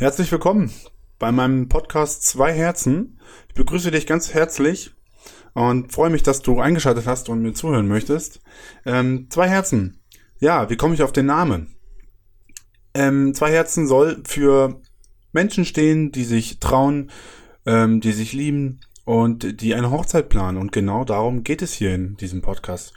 Herzlich willkommen bei meinem Podcast Zwei Herzen. Ich begrüße dich ganz herzlich und freue mich, dass du eingeschaltet hast und mir zuhören möchtest. Ähm, zwei Herzen. Ja, wie komme ich auf den Namen? Ähm, zwei Herzen soll für Menschen stehen, die sich trauen, ähm, die sich lieben und die eine Hochzeit planen. Und genau darum geht es hier in diesem Podcast.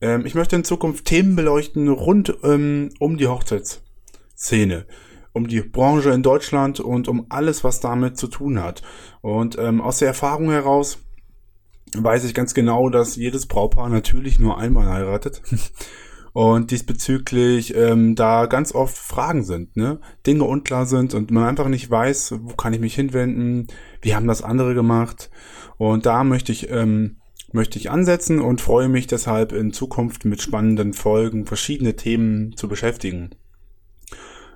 Ähm, ich möchte in Zukunft Themen beleuchten rund ähm, um die Hochzeitsszene um die Branche in Deutschland und um alles, was damit zu tun hat. Und ähm, aus der Erfahrung heraus weiß ich ganz genau, dass jedes Braupaar natürlich nur einmal heiratet. und diesbezüglich ähm, da ganz oft Fragen sind, ne? Dinge unklar sind und man einfach nicht weiß, wo kann ich mich hinwenden, wie haben das andere gemacht. Und da möchte ich ähm, möchte ich ansetzen und freue mich deshalb in Zukunft mit spannenden Folgen verschiedene Themen zu beschäftigen.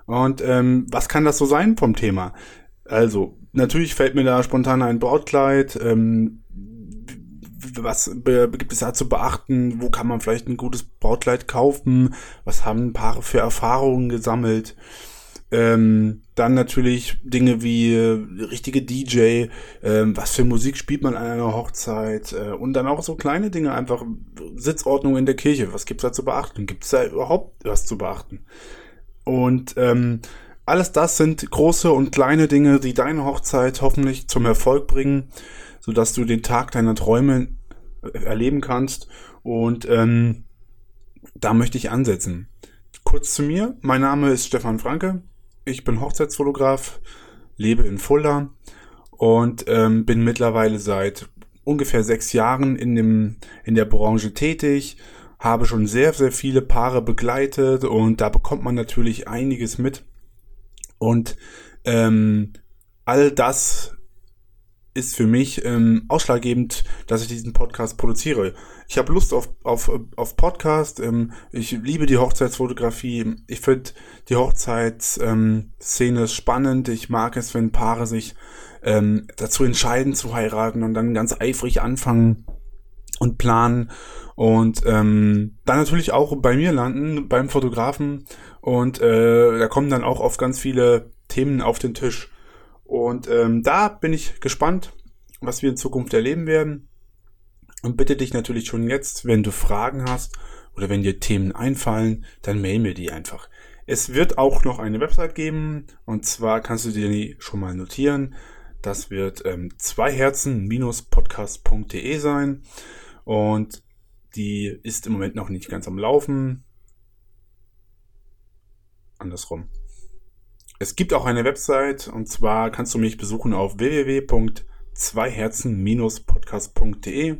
Und ähm, was kann das so sein vom Thema? Also, natürlich fällt mir da spontan ein Brautkleid. Ähm, was gibt es da zu beachten? Wo kann man vielleicht ein gutes Brautkleid kaufen? Was haben Paare für Erfahrungen gesammelt? Ähm, dann natürlich Dinge wie äh, richtige DJ, ähm, was für Musik spielt man an einer Hochzeit äh, und dann auch so kleine Dinge, einfach Sitzordnung in der Kirche, was gibt's da zu beachten? Gibt es da überhaupt was zu beachten? Und ähm, alles das sind große und kleine Dinge, die deine Hochzeit hoffentlich zum Erfolg bringen, sodass du den Tag deiner Träume äh, erleben kannst. Und ähm, da möchte ich ansetzen. Kurz zu mir. Mein Name ist Stefan Franke. Ich bin Hochzeitsfotograf, lebe in Fulda und ähm, bin mittlerweile seit ungefähr sechs Jahren in, dem, in der Branche tätig habe schon sehr, sehr viele Paare begleitet und da bekommt man natürlich einiges mit. Und ähm, all das ist für mich ähm, ausschlaggebend, dass ich diesen Podcast produziere. Ich habe Lust auf, auf, auf Podcast. Ähm, ich liebe die Hochzeitsfotografie. Ich finde die Hochzeitsszene ähm, spannend. Ich mag es, wenn Paare sich ähm, dazu entscheiden zu heiraten und dann ganz eifrig anfangen und planen und ähm, dann natürlich auch bei mir landen, beim Fotografen und äh, da kommen dann auch oft ganz viele Themen auf den Tisch. Und ähm, da bin ich gespannt, was wir in Zukunft erleben werden. Und bitte dich natürlich schon jetzt, wenn du Fragen hast oder wenn dir Themen einfallen, dann mail mir die einfach. Es wird auch noch eine Website geben und zwar kannst du dir die schon mal notieren. Das wird ähm, zweiherzen-podcast.de sein. Und die ist im Moment noch nicht ganz am Laufen. Andersrum. Es gibt auch eine Website und zwar kannst du mich besuchen auf www.zweiherzen-podcast.de.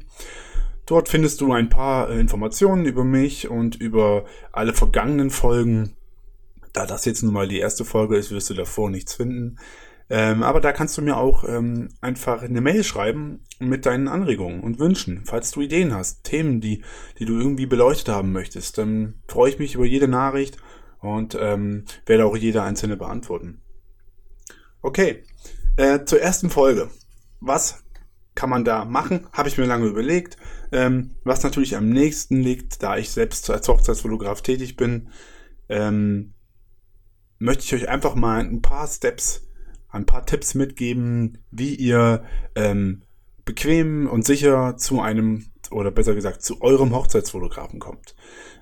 Dort findest du ein paar äh, Informationen über mich und über alle vergangenen Folgen. Da das jetzt nun mal die erste Folge ist, wirst du davor nichts finden. Ähm, aber da kannst du mir auch ähm, einfach eine Mail schreiben mit deinen Anregungen und Wünschen. Falls du Ideen hast, Themen, die, die du irgendwie beleuchtet haben möchtest, dann freue ich mich über jede Nachricht und ähm, werde auch jede einzelne beantworten. Okay, äh, zur ersten Folge. Was kann man da machen? Habe ich mir lange überlegt. Ähm, was natürlich am nächsten liegt, da ich selbst als Hochzeitsfotograf tätig bin, ähm, möchte ich euch einfach mal ein paar Steps ein paar Tipps mitgeben, wie ihr ähm, bequem und sicher zu einem oder besser gesagt zu eurem Hochzeitsfotografen kommt.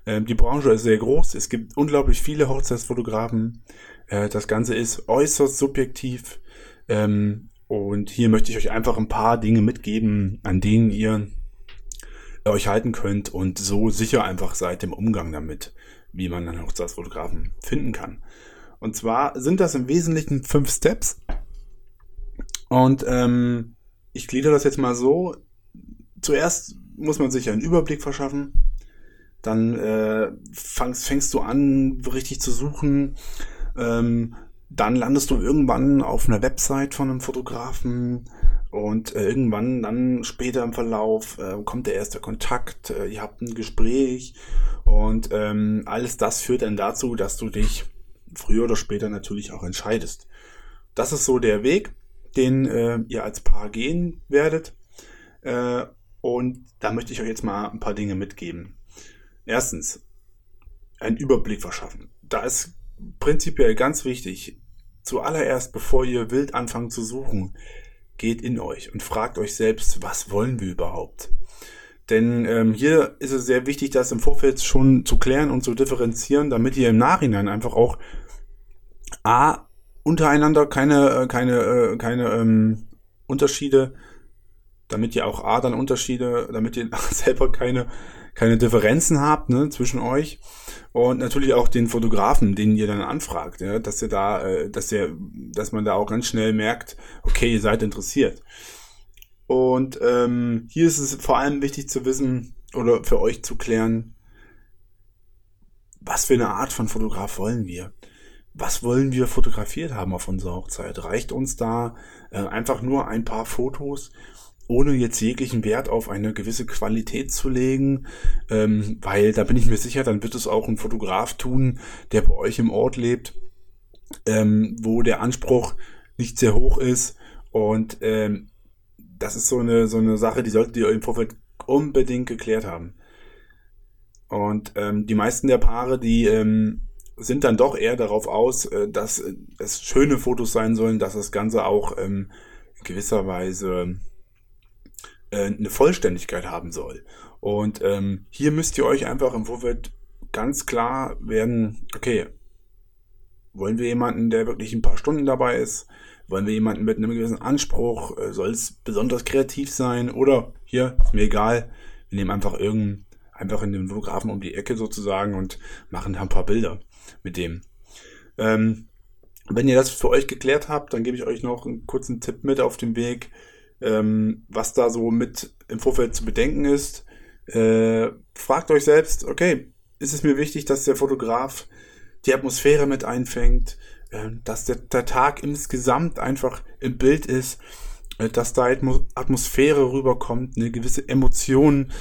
Ähm, die Branche ist sehr groß, es gibt unglaublich viele Hochzeitsfotografen. Äh, das Ganze ist äußerst subjektiv ähm, und hier möchte ich euch einfach ein paar Dinge mitgeben, an denen ihr euch halten könnt und so sicher einfach seid im Umgang damit, wie man einen Hochzeitsfotografen finden kann. Und zwar sind das im Wesentlichen fünf Steps. Und ähm, ich gliedere das jetzt mal so. Zuerst muss man sich einen Überblick verschaffen. Dann äh, fangst, fängst du an, richtig zu suchen. Ähm, dann landest du irgendwann auf einer Website von einem Fotografen und äh, irgendwann dann später im Verlauf äh, kommt der erste Kontakt, äh, ihr habt ein Gespräch und ähm, alles das führt dann dazu, dass du dich früher oder später natürlich auch entscheidest. Das ist so der Weg, den äh, ihr als Paar gehen werdet. Äh, und da möchte ich euch jetzt mal ein paar Dinge mitgeben. Erstens, einen Überblick verschaffen. Da ist prinzipiell ganz wichtig, zuallererst, bevor ihr wild anfangt zu suchen, geht in euch und fragt euch selbst, was wollen wir überhaupt? Denn ähm, hier ist es sehr wichtig, das im Vorfeld schon zu klären und zu differenzieren, damit ihr im Nachhinein einfach auch A, untereinander keine, äh, keine, äh, keine ähm, Unterschiede, damit ihr auch A dann Unterschiede, damit ihr selber keine, keine Differenzen habt ne, zwischen euch und natürlich auch den Fotografen, den ihr dann anfragt, ja, dass ihr da, äh, dass ihr, dass man da auch ganz schnell merkt, okay, ihr seid interessiert. Und ähm, hier ist es vor allem wichtig zu wissen oder für euch zu klären, was für eine Art von Fotograf wollen wir? Was wollen wir fotografiert haben auf unserer Hochzeit? Reicht uns da äh, einfach nur ein paar Fotos, ohne jetzt jeglichen Wert auf eine gewisse Qualität zu legen? Ähm, weil da bin ich mir sicher, dann wird es auch ein Fotograf tun, der bei euch im Ort lebt, ähm, wo der Anspruch nicht sehr hoch ist und ähm, das ist so eine, so eine Sache, die solltet ihr im Vorfeld unbedingt geklärt haben. Und ähm, die meisten der Paare, die ähm, sind dann doch eher darauf aus, äh, dass äh, es schöne Fotos sein sollen, dass das Ganze auch ähm, gewisser Weise äh, eine Vollständigkeit haben soll. Und ähm, hier müsst ihr euch einfach im Vorfeld ganz klar werden, okay, wollen wir jemanden, der wirklich ein paar Stunden dabei ist? Wollen wir jemanden mit einem gewissen Anspruch? Äh, soll es besonders kreativ sein? Oder hier, ist mir egal, wir nehmen einfach irgendeinen, einfach in den Fotografen um die Ecke sozusagen und machen da ein paar Bilder mit dem. Ähm, wenn ihr das für euch geklärt habt, dann gebe ich euch noch einen kurzen Tipp mit auf den Weg, ähm, was da so mit im Vorfeld zu bedenken ist. Äh, fragt euch selbst, okay, ist es mir wichtig, dass der Fotograf die Atmosphäre mit einfängt? Ähm, dass der, der Tag insgesamt einfach im Bild ist, äh, dass da Atmosphäre rüberkommt, eine gewisse Emotion.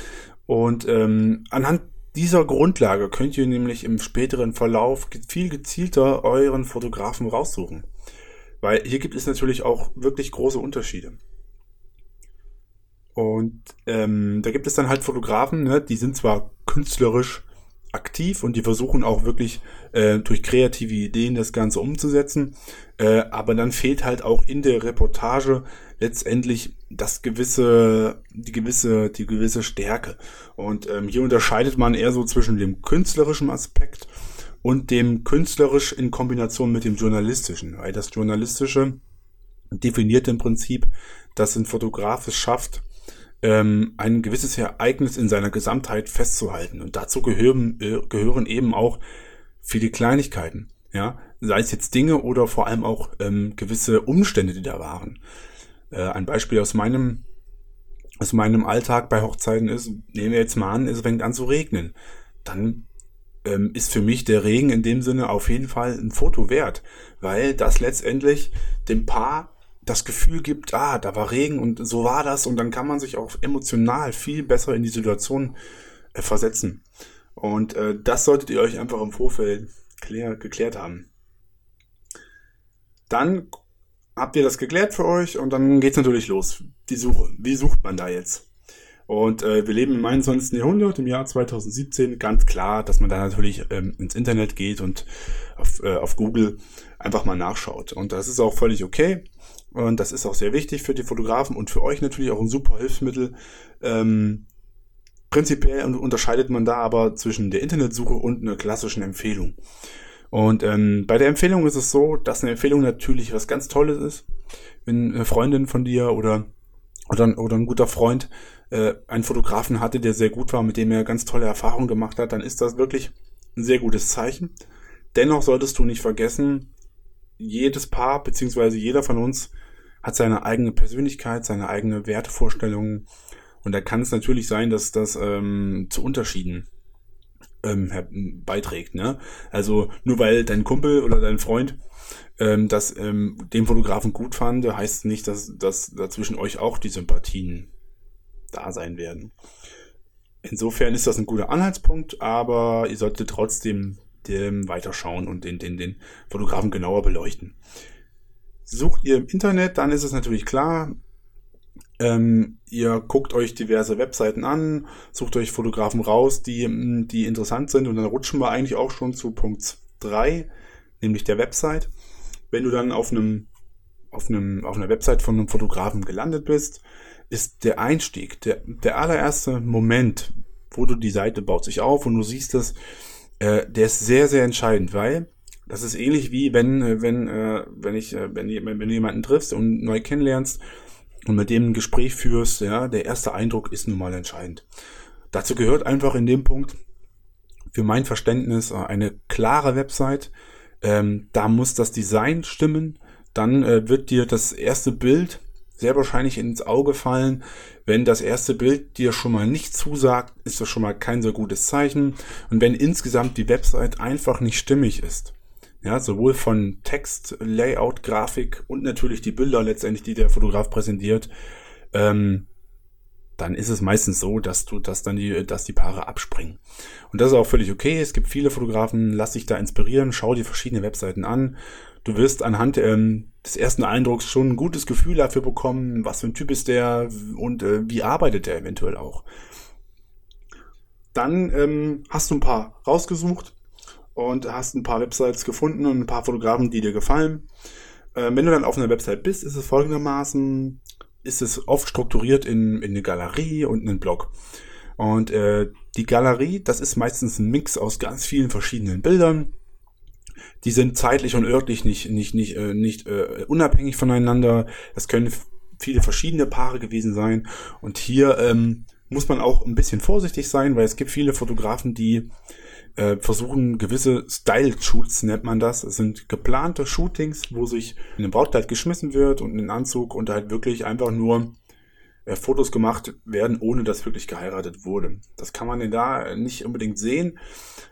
Und ähm, anhand dieser Grundlage könnt ihr nämlich im späteren Verlauf viel gezielter euren Fotografen raussuchen. Weil hier gibt es natürlich auch wirklich große Unterschiede. Und ähm, da gibt es dann halt Fotografen, ne, die sind zwar künstlerisch aktiv und die versuchen auch wirklich äh, durch kreative Ideen das Ganze umzusetzen. Äh, aber dann fehlt halt auch in der Reportage letztendlich das gewisse, die gewisse, die gewisse Stärke. Und ähm, hier unterscheidet man eher so zwischen dem künstlerischen Aspekt und dem künstlerisch in Kombination mit dem journalistischen. Weil das journalistische definiert im Prinzip, dass ein Fotograf es schafft, ähm, ein gewisses Ereignis in seiner Gesamtheit festzuhalten. Und dazu gehören, äh, gehören eben auch viele Kleinigkeiten. Ja, sei es jetzt Dinge oder vor allem auch ähm, gewisse Umstände, die da waren. Äh, ein Beispiel aus meinem aus meinem Alltag bei Hochzeiten ist, nehmen wir jetzt mal an, es fängt an zu regnen. Dann ähm, ist für mich der Regen in dem Sinne auf jeden Fall ein Foto wert, weil das letztendlich dem Paar das Gefühl gibt, ah, da war Regen und so war das und dann kann man sich auch emotional viel besser in die Situation äh, versetzen. Und äh, das solltet ihr euch einfach im Vorfeld klär, geklärt haben. Dann habt ihr das geklärt für euch und dann geht's natürlich los. Die Suche. Wie sucht man da jetzt? Und äh, wir leben im 21. Jahrhundert, im Jahr 2017. Ganz klar, dass man da natürlich ähm, ins Internet geht und auf, äh, auf Google einfach mal nachschaut. Und das ist auch völlig okay. Und das ist auch sehr wichtig für die Fotografen und für euch natürlich auch ein super Hilfsmittel. Ähm, prinzipiell unterscheidet man da aber zwischen der Internetsuche und einer klassischen Empfehlung. Und ähm, bei der Empfehlung ist es so, dass eine Empfehlung natürlich was ganz Tolles ist. Wenn eine Freundin von dir oder, oder, oder ein guter Freund äh, einen Fotografen hatte, der sehr gut war, mit dem er ganz tolle Erfahrungen gemacht hat, dann ist das wirklich ein sehr gutes Zeichen. Dennoch solltest du nicht vergessen, jedes Paar beziehungsweise jeder von uns hat seine eigene Persönlichkeit, seine eigene Wertevorstellungen. Und da kann es natürlich sein, dass das ähm, zu Unterschieden ähm, beiträgt. Ne? Also nur weil dein Kumpel oder dein Freund ähm, das ähm, dem Fotografen gut fand, heißt nicht, dass, dass dazwischen euch auch die Sympathien da sein werden. Insofern ist das ein guter Anhaltspunkt, aber ihr solltet trotzdem dem weiterschauen und den, den, den Fotografen genauer beleuchten. Sucht ihr im Internet, dann ist es natürlich klar, ähm, ihr guckt euch diverse Webseiten an, sucht euch Fotografen raus, die, die interessant sind und dann rutschen wir eigentlich auch schon zu Punkt 3, nämlich der Website. wenn du dann auf einem, auf einem, auf einer Website von einem Fotografen gelandet bist, ist der Einstieg, der, der allererste Moment, wo du die Seite baut sich auf und du siehst das, äh, der ist sehr, sehr entscheidend, weil das ist ähnlich wie wenn, äh, wenn, äh, wenn ich, äh, wenn, wenn du jemanden triffst und neu kennenlernst und mit dem ein Gespräch führst, ja, der erste Eindruck ist nun mal entscheidend. Dazu gehört einfach in dem Punkt, für mein Verständnis, eine klare Website. Ähm, da muss das Design stimmen. Dann äh, wird dir das erste Bild sehr wahrscheinlich ins Auge fallen. Wenn das erste Bild dir schon mal nicht zusagt, ist das schon mal kein so gutes Zeichen. Und wenn insgesamt die Website einfach nicht stimmig ist, ja, sowohl von Text, Layout, Grafik und natürlich die Bilder letztendlich, die der Fotograf präsentiert, ähm, dann ist es meistens so, dass du, dass dann die, dass die Paare abspringen. Und das ist auch völlig okay. Es gibt viele Fotografen, lass dich da inspirieren, schau dir verschiedene Webseiten an. Du wirst anhand ähm, des ersten Eindrucks schon ein gutes Gefühl dafür bekommen, was für ein Typ ist der und äh, wie arbeitet der eventuell auch. Dann ähm, hast du ein paar rausgesucht und hast ein paar Websites gefunden und ein paar Fotografen, die dir gefallen. Äh, wenn du dann auf einer Website bist, ist es folgendermaßen, ist es oft strukturiert in, in eine Galerie und einen Blog. Und äh, die Galerie, das ist meistens ein Mix aus ganz vielen verschiedenen Bildern. Die sind zeitlich und örtlich nicht, nicht, nicht, äh, nicht äh, unabhängig voneinander. Es können viele verschiedene Paare gewesen sein. Und hier ähm, muss man auch ein bisschen vorsichtig sein, weil es gibt viele Fotografen, die äh, versuchen gewisse Style-Shoots, nennt man das. Es sind geplante Shootings, wo sich in ein Brautkleid geschmissen wird und in einen Anzug und halt wirklich einfach nur äh, Fotos gemacht werden, ohne dass wirklich geheiratet wurde. Das kann man denn da nicht unbedingt sehen.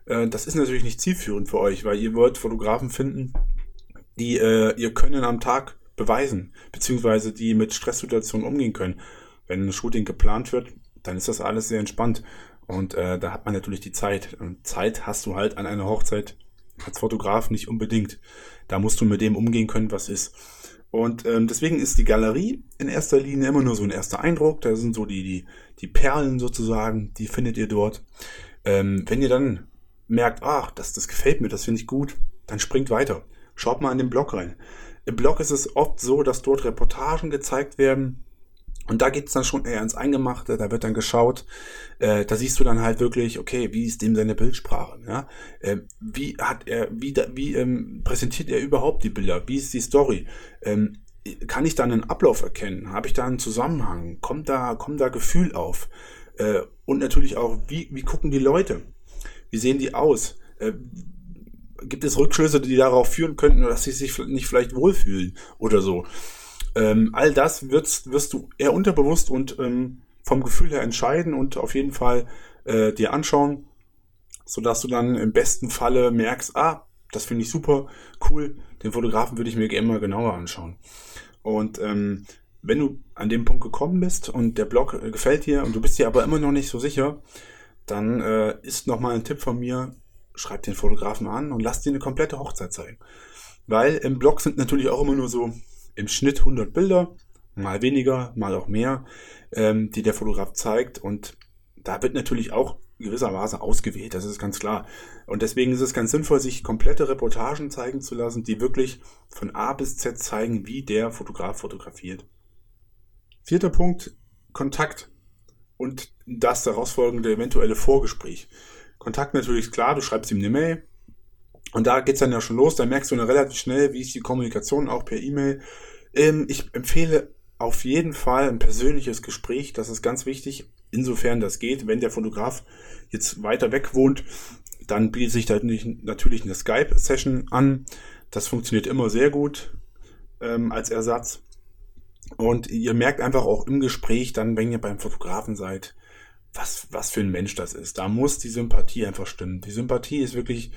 Äh, das ist natürlich nicht zielführend für euch, weil ihr wollt Fotografen finden, die äh, ihr Können am Tag beweisen, beziehungsweise die mit Stresssituationen umgehen können. Wenn ein Shooting geplant wird, dann ist das alles sehr entspannt. Und äh, da hat man natürlich die Zeit. Und Zeit hast du halt an einer Hochzeit als Fotograf nicht unbedingt. Da musst du mit dem umgehen können, was ist. Und ähm, deswegen ist die Galerie in erster Linie immer nur so ein erster Eindruck. Da sind so die, die, die Perlen sozusagen, die findet ihr dort. Ähm, wenn ihr dann merkt, ach, das, das gefällt mir, das finde ich gut, dann springt weiter. Schaut mal in den Blog rein. Im Blog ist es oft so, dass dort Reportagen gezeigt werden, und da geht's dann schon eher ins Eingemachte, da wird dann geschaut, äh, da siehst du dann halt wirklich, okay, wie ist dem seine Bildsprache, ja? Äh, wie hat er, wie, da, wie ähm, präsentiert er überhaupt die Bilder, wie ist die Story? Ähm, kann ich da einen Ablauf erkennen? Habe ich da einen Zusammenhang? Kommt da, kommt da Gefühl auf? Äh, und natürlich auch, wie, wie gucken die Leute? Wie sehen die aus? Äh, gibt es Rückschlüsse, die darauf führen könnten, dass sie sich nicht vielleicht wohlfühlen oder so? Ähm, all das wirst, wirst du eher unterbewusst und ähm, vom Gefühl her entscheiden und auf jeden Fall äh, dir anschauen, sodass du dann im besten Falle merkst, ah, das finde ich super, cool, den Fotografen würde ich mir immer genauer anschauen. Und ähm, wenn du an dem Punkt gekommen bist und der Blog äh, gefällt dir und du bist dir aber immer noch nicht so sicher, dann äh, ist nochmal ein Tipp von mir, schreib den Fotografen an und lass dir eine komplette Hochzeit zeigen. Weil im Blog sind natürlich auch immer nur so im Schnitt 100 Bilder, mal weniger, mal auch mehr, ähm, die der Fotograf zeigt. Und da wird natürlich auch gewissermaßen ausgewählt, das ist ganz klar. Und deswegen ist es ganz sinnvoll, sich komplette Reportagen zeigen zu lassen, die wirklich von A bis Z zeigen, wie der Fotograf fotografiert. Vierter Punkt, Kontakt und das daraus folgende eventuelle Vorgespräch. Kontakt natürlich klar, du schreibst ihm eine Mail, und da geht's dann ja schon los, da merkst du dann relativ schnell, wie ist die Kommunikation auch per E-Mail. Ähm, ich empfehle auf jeden Fall ein persönliches Gespräch, das ist ganz wichtig, insofern das geht. Wenn der Fotograf jetzt weiter weg wohnt, dann bietet sich da natürlich eine Skype-Session an. Das funktioniert immer sehr gut ähm, als Ersatz. Und ihr merkt einfach auch im Gespräch dann, wenn ihr beim Fotografen seid, was, was für ein Mensch das ist. Da muss die Sympathie einfach stimmen. Die Sympathie ist wirklich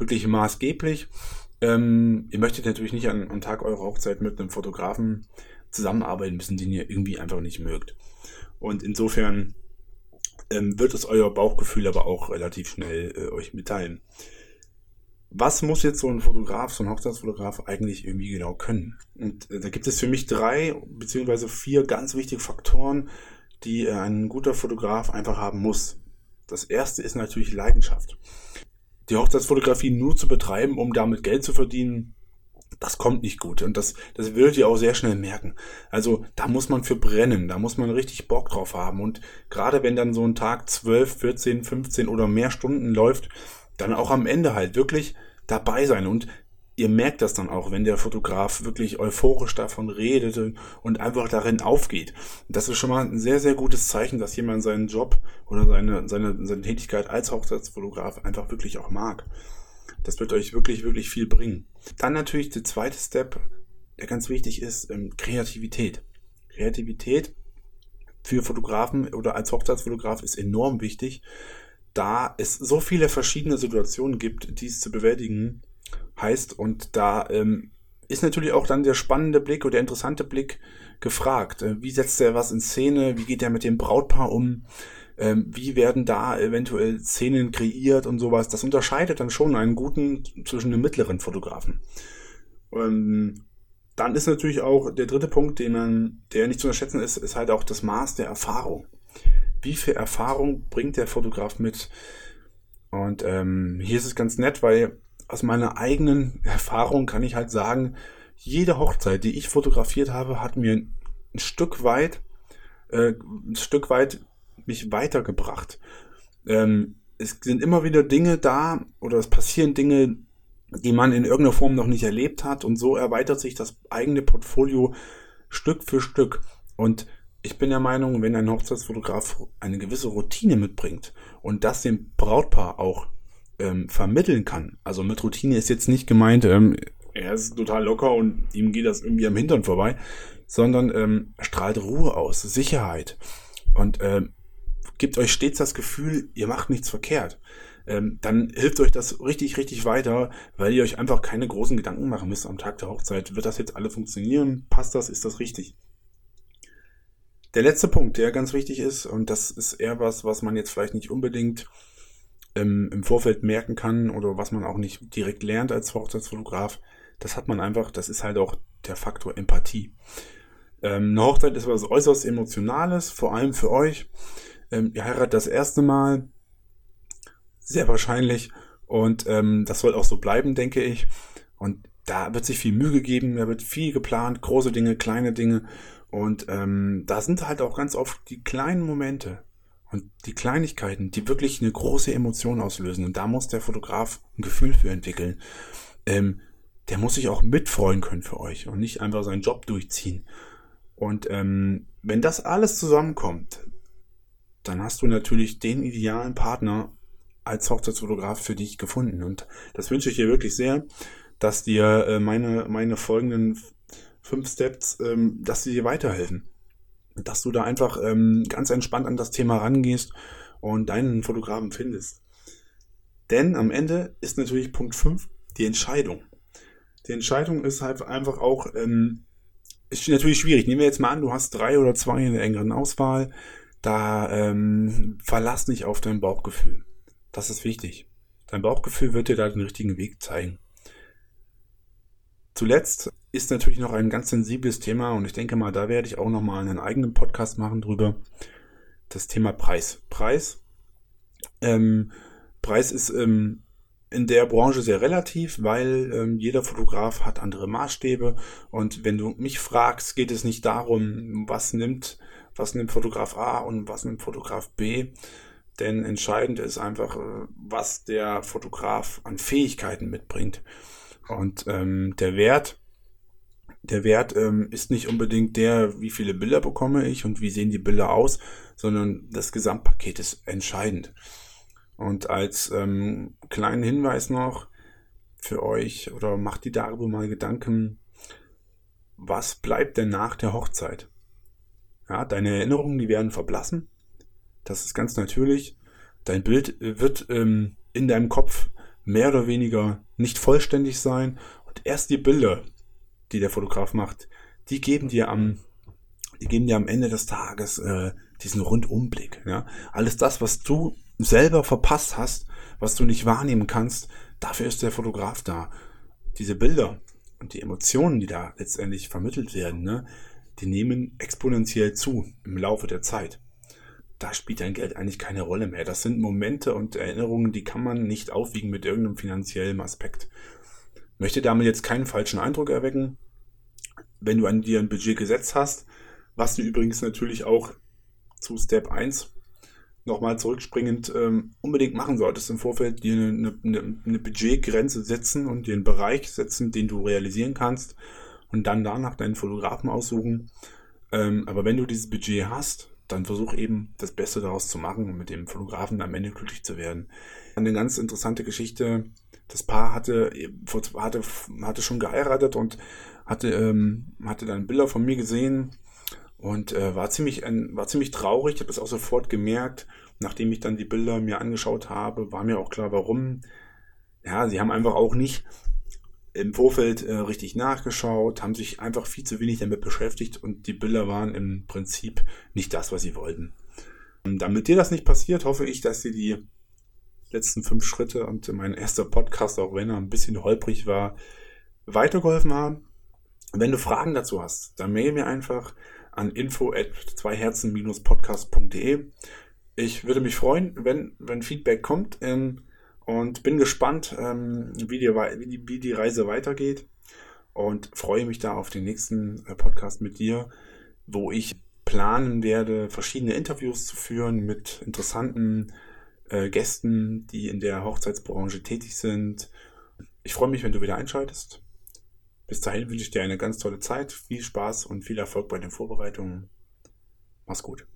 wirklich maßgeblich. Ähm, ihr möchtet natürlich nicht an, am Tag eurer Hochzeit mit einem Fotografen zusammenarbeiten müssen, den ihr irgendwie einfach nicht mögt. Und insofern ähm, wird es euer Bauchgefühl aber auch relativ schnell äh, euch mitteilen. Was muss jetzt so ein Fotograf, so ein Hochzeitsfotograf eigentlich irgendwie genau können? Und äh, da gibt es für mich drei beziehungsweise vier ganz wichtige Faktoren, die äh, ein guter Fotograf einfach haben muss. Das erste ist natürlich Leidenschaft die Hochzeitsfotografie nur zu betreiben, um damit Geld zu verdienen, das kommt nicht gut. Und das, das würdet ihr auch sehr schnell merken. Also da muss man für brennen, da muss man richtig Bock drauf haben. Und gerade wenn dann so ein Tag 12, 14, 15 oder mehr Stunden läuft, dann auch am Ende halt wirklich dabei sein. Und ihr merkt das dann auch, wenn der Fotograf wirklich euphorisch davon redet und einfach darin aufgeht. Das ist schon mal ein sehr, sehr gutes Zeichen, dass jemand seinen Job oder seine, seine, seine Tätigkeit als Hochzeitsfotograf einfach wirklich auch mag. Das wird euch wirklich, wirklich viel bringen. Dann natürlich der zweite Step, der ganz wichtig ist, ähm, Kreativität. Kreativität für Fotografen oder als Hochzeitsfotograf ist enorm wichtig, da es so viele verschiedene Situationen gibt, die es zu bewältigen heißt. Und da ähm, ist natürlich auch dann der spannende Blick oder der interessante Blick gefragt. Äh, wie setzt er was in Szene? Wie geht er mit dem Brautpaar um? ähm, wie werden da eventuell Szenen kreiert und sowas. Das unterscheidet dann schon einen guten zwischen einem mittleren Fotografen. Ähm, dann ist natürlich auch der dritte Punkt, den man, der nicht zu unterschätzen ist, ist halt auch das Maß der Erfahrung. Wie viel Erfahrung bringt der Fotograf mit? Und ähm, hier ist es ganz nett, weil aus meiner eigenen Erfahrung kann ich halt sagen, jede Hochzeit, die ich fotografiert habe, hat mir ein Stück weit, äh, ein Stück weit mich weitergebracht. Ähm, es sind immer wieder Dinge da oder es passieren Dinge, die man in irgendeiner Form noch nicht erlebt hat und so erweitert sich das eigene Portfolio Stück für Stück. Und ich bin der Meinung, wenn ein Hochzeitsfotograf eine gewisse Routine mitbringt und das dem Brautpaar auch ähm, vermitteln kann, also mit Routine ist jetzt nicht gemeint, ähm, er ist total locker und ihm geht das irgendwie am Hintern vorbei, sondern ähm, strahlt Ruhe aus, Sicherheit. Und ähm, gebt euch stets das Gefühl, ihr macht nichts verkehrt. Ähm, dann hilft euch das richtig, richtig weiter, weil ihr euch einfach keine großen Gedanken machen müsst am Tag der Hochzeit. Wird das jetzt alle funktionieren? Passt das? Ist das richtig? Der letzte Punkt, der ganz wichtig ist, und das ist eher was, was man jetzt vielleicht nicht unbedingt ähm, im Vorfeld merken kann oder was man auch nicht direkt lernt als Hochzeitsfotograf, das hat man einfach, das ist halt auch der Faktor Empathie. Ähm, eine Hochzeit ist was äußerst Emotionales, vor allem für euch. Ähm, ihr heiratet das erste Mal, sehr wahrscheinlich. Und ähm, das soll auch so bleiben, denke ich. Und da wird sich viel Mühe gegeben, da wird viel geplant, große Dinge, kleine Dinge. Und ähm, da sind halt auch ganz oft die kleinen Momente und die Kleinigkeiten, die wirklich eine große Emotion auslösen. Und da muss der Fotograf ein Gefühl für entwickeln. Ähm, der muss sich auch mitfreuen können für euch und nicht einfach seinen Job durchziehen. Und ähm, wenn das alles zusammenkommt, dann hast du natürlich den idealen Partner als Hochzeitsfotograf für dich gefunden. Und das wünsche ich dir wirklich sehr, dass dir äh, meine, meine folgenden fünf Steps, ähm, dass sie dir weiterhelfen. Dass du da einfach ähm, ganz entspannt an das Thema rangehst und deinen Fotografen findest. Denn am Ende ist natürlich Punkt 5 die Entscheidung. Die Entscheidung ist halt einfach auch, ähm, ist natürlich schwierig. Nehmen wir jetzt mal an, du hast drei oder zwei in der engeren Auswahl da ähm, verlass nicht auf dein Bauchgefühl. Das ist wichtig. Dein Bauchgefühl wird dir da den richtigen Weg zeigen. Zuletzt ist natürlich noch ein ganz sensibles Thema und ich denke mal, da werde ich auch noch mal einen eigenen Podcast machen drüber. Das Thema Preis. Preis. Ähm, Preis ist ähm, in der Branche sehr relativ, weil ähm, jeder Fotograf hat andere Maßstäbe und wenn du mich fragst, geht es nicht darum, was nimmt was nimmt Fotograf A und was nimmt Fotograf B. Denn entscheidend ist einfach, äh, was der Fotograf an Fähigkeiten mitbringt. Und ähm, der Wert, der Wert ähm, ist nicht unbedingt der, wie viele Bilder bekomme ich und wie sehen die Bilder aus, sondern das Gesamtpaket ist entscheidend. Und als ähm, kleinen Hinweis noch für euch oder macht die darüber mal Gedanken, was bleibt denn nach der Hochzeit? Ja, deine Erinnerungen, die werden verblassen. Das ist ganz natürlich. Dein Bild wird ähm, in deinem Kopf mehr oder weniger nicht vollständig sein. Und erst die Bilder, die der Fotograf macht, die geben dir am, die geben dir am Ende des Tages äh, diesen Rundumblick. Ja? Alles das, was du selber verpasst hast, was du nicht wahrnehmen kannst, dafür ist der Fotograf da. Diese Bilder und die Emotionen, die da letztendlich vermittelt werden, ne, die nehmen exponentiell zu im Laufe der Zeit. Da spielt dein Geld eigentlich keine Rolle mehr. Das sind Momente und Erinnerungen, die kann man nicht aufwiegen mit irgendeinem finanziellen Aspekt. Möchte damit jetzt keinen falschen Eindruck erwecken. Wenn du an dir ein Budget gesetzt hast, was du übrigens natürlich auch zu Step 1 nochmal zurückspringend ähm, unbedingt machen solltest im Vorfeld, dir eine, eine, eine Budgetgrenze setzen und einen Bereich setzen, den du realisieren kannst und dann danach deinen Fotografen aussuchen. Ähm, aber wenn du dieses Budget hast, dann versuch eben das Beste daraus zu machen und mit dem Fotografen am Ende glücklich zu werden. Eine ganz interessante Geschichte. Das Paar hatte, hatte, hatte schon geheiratet und hatte, ähm, hatte dann Bilder von mir gesehen und äh, war, ziemlich, äh, war ziemlich traurig. Ich habe das auch sofort gemerkt. Nachdem ich dann die Bilder mir angeschaut habe, war mir auch klar, warum. Ja, sie haben einfach auch nicht im Vorfeld äh, richtig nachgeschaut, haben sich einfach viel zu wenig damit beschäftigt und die Bilder waren im Prinzip nicht das, was sie wollten. Und damit dir das nicht passiert, hoffe ich, dass dir die letzten fünf Schritte und mein erster Podcast, auch wenn er ein bisschen holprig war, weitergeholfen haben. Wenn du Fragen dazu hast, dann mail mir einfach an info at zweiherzen-podcast.de. Ich würde mich freuen, wenn, wenn Feedback kommt. Ähm, und bin gespannt, ähm, wie, die, wie, die, wie die Reise weitergeht und freue mich da auf den nächsten äh, Podcast mit dir, wo ich planen werde, verschiedene Interviews zu führen mit interessanten äh, Gästen, die in der Hochzeitsbranche tätig sind. Ich freue mich, wenn du wieder einschaltest. Bis dahin wünsche ich dir eine ganz tolle Zeit, viel Spaß und viel Erfolg bei den Vorbereitungen. Mach's gut.